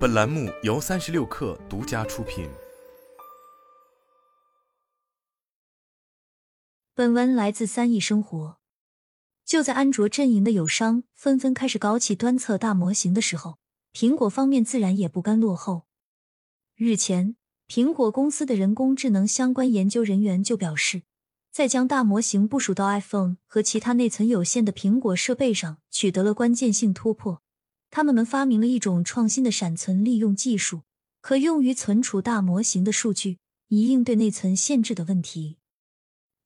本栏目由三十六氪独家出品。本文来自三亿生活。就在安卓阵营的友商纷纷开始搞起端侧大模型的时候，苹果方面自然也不甘落后。日前，苹果公司的人工智能相关研究人员就表示，在将大模型部署到 iPhone 和其他内存有限的苹果设备上，取得了关键性突破。他们们发明了一种创新的闪存利用技术，可用于存储大模型的数据，以应对内存限制的问题。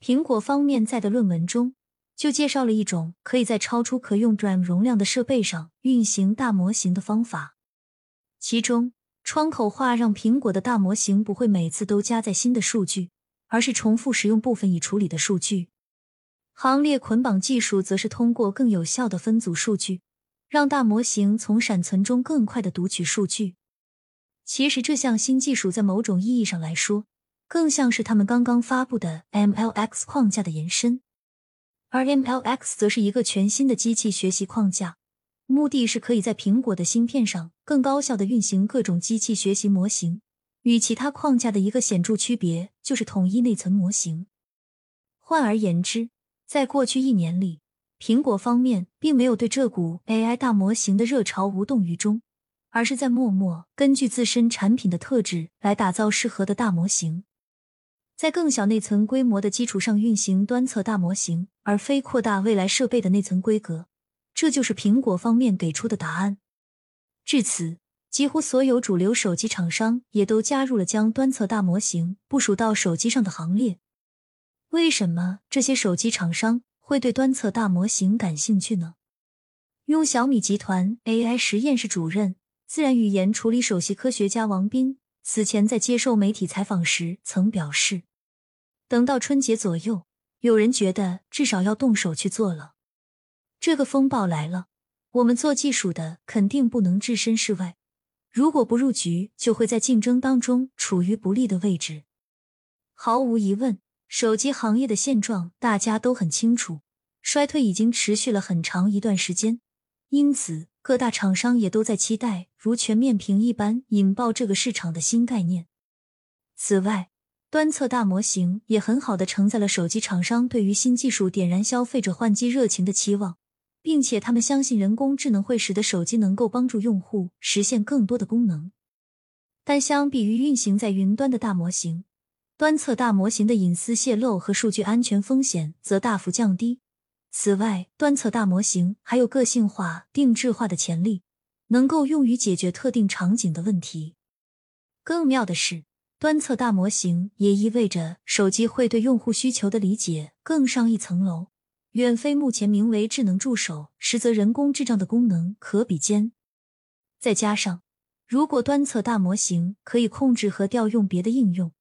苹果方面在的论文中就介绍了一种可以在超出可用 DRAM 容量的设备上运行大模型的方法，其中窗口化让苹果的大模型不会每次都加载新的数据，而是重复使用部分已处理的数据。行列捆绑技术则是通过更有效的分组数据。让大模型从闪存中更快的读取数据。其实这项新技术在某种意义上来说，更像是他们刚刚发布的 MLX 框架的延伸。而 MLX 则是一个全新的机器学习框架，目的是可以在苹果的芯片上更高效的运行各种机器学习模型。与其他框架的一个显著区别就是统一内存模型。换而言之，在过去一年里。苹果方面并没有对这股 AI 大模型的热潮无动于衷，而是在默默根据自身产品的特质来打造适合的大模型，在更小内存规模的基础上运行端侧大模型，而非扩大未来设备的内存规格。这就是苹果方面给出的答案。至此，几乎所有主流手机厂商也都加入了将端侧大模型部署到手机上的行列。为什么这些手机厂商？会对端侧大模型感兴趣呢？用小米集团 AI 实验室主任、自然语言处理首席科学家王斌此前在接受媒体采访时曾表示，等到春节左右，有人觉得至少要动手去做了。这个风暴来了，我们做技术的肯定不能置身事外，如果不入局，就会在竞争当中处于不利的位置。毫无疑问。手机行业的现状大家都很清楚，衰退已经持续了很长一段时间，因此各大厂商也都在期待如全面屏一般引爆这个市场的新概念。此外，端侧大模型也很好的承载了手机厂商对于新技术点燃消费者换机热情的期望，并且他们相信人工智能会使得手机能够帮助用户实现更多的功能。但相比于运行在云端的大模型，端侧大模型的隐私泄露和数据安全风险则大幅降低。此外，端侧大模型还有个性化、定制化的潜力，能够用于解决特定场景的问题。更妙的是，端侧大模型也意味着手机会对用户需求的理解更上一层楼，远非目前名为智能助手，实则人工智障的功能可比肩。再加上，如果端侧大模型可以控制和调用别的应用，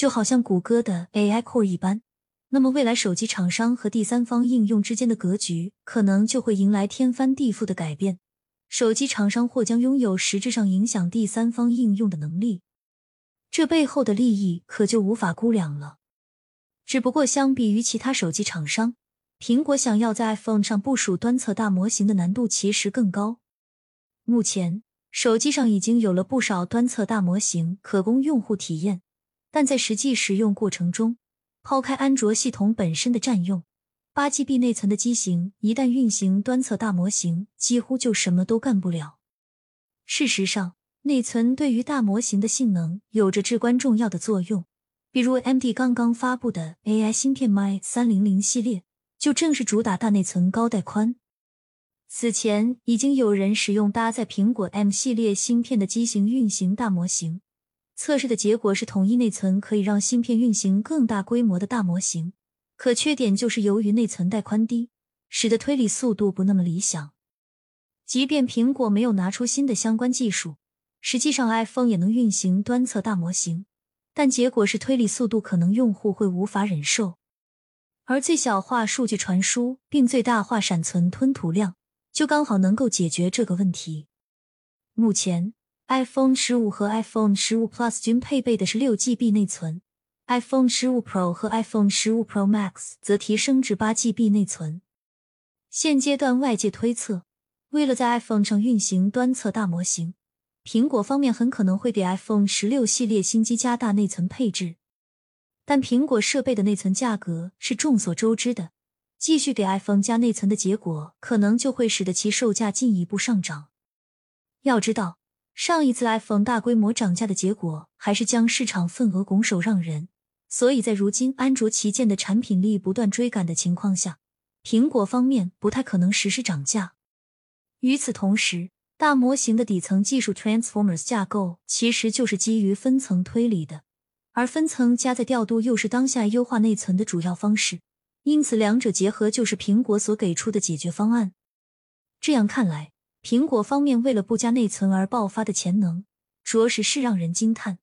就好像谷歌的 AI Core 一般，那么未来手机厂商和第三方应用之间的格局可能就会迎来天翻地覆的改变。手机厂商或将拥有实质上影响第三方应用的能力，这背后的利益可就无法估量了。只不过，相比于其他手机厂商，苹果想要在 iPhone 上部署端侧大模型的难度其实更高。目前，手机上已经有了不少端侧大模型可供用户体验。但在实际使用过程中，抛开安卓系统本身的占用，八 G B 内存的机型一旦运行端侧大模型，几乎就什么都干不了。事实上，内存对于大模型的性能有着至关重要的作用。比如，M D 刚刚发布的 AI 芯片 My 三零零系列，就正是主打大内存、高带宽。此前已经有人使用搭载苹果 M 系列芯片的机型运行大模型。测试的结果是，统一内存可以让芯片运行更大规模的大模型，可缺点就是由于内存带宽低，使得推理速度不那么理想。即便苹果没有拿出新的相关技术，实际上 iPhone 也能运行端侧大模型，但结果是推理速度可能用户会无法忍受。而最小化数据传输并最大化闪存吞吐量，就刚好能够解决这个问题。目前。iPhone 十五和 iPhone 十五 Plus 均配备的是六 GB 内存，iPhone 十五 Pro 和 iPhone 十五 Pro Max 则提升至八 GB 内存。现阶段外界推测，为了在 iPhone 上运行端侧大模型，苹果方面很可能会给 iPhone 十六系列新机加大内存配置。但苹果设备的内存价格是众所周知的，继续给 iPhone 加内存的结果，可能就会使得其售价进一步上涨。要知道，上一次 iPhone 大规模涨价的结果，还是将市场份额拱手让人。所以在如今安卓旗舰的产品力不断追赶的情况下，苹果方面不太可能实施涨价。与此同时，大模型的底层技术 Transformers 架构其实就是基于分层推理的。而分层加载调度又是当下优化内存的主要方式，因此两者结合就是苹果所给出的解决方案。这样看来，苹果方面为了不加内存而爆发的潜能，着实是让人惊叹。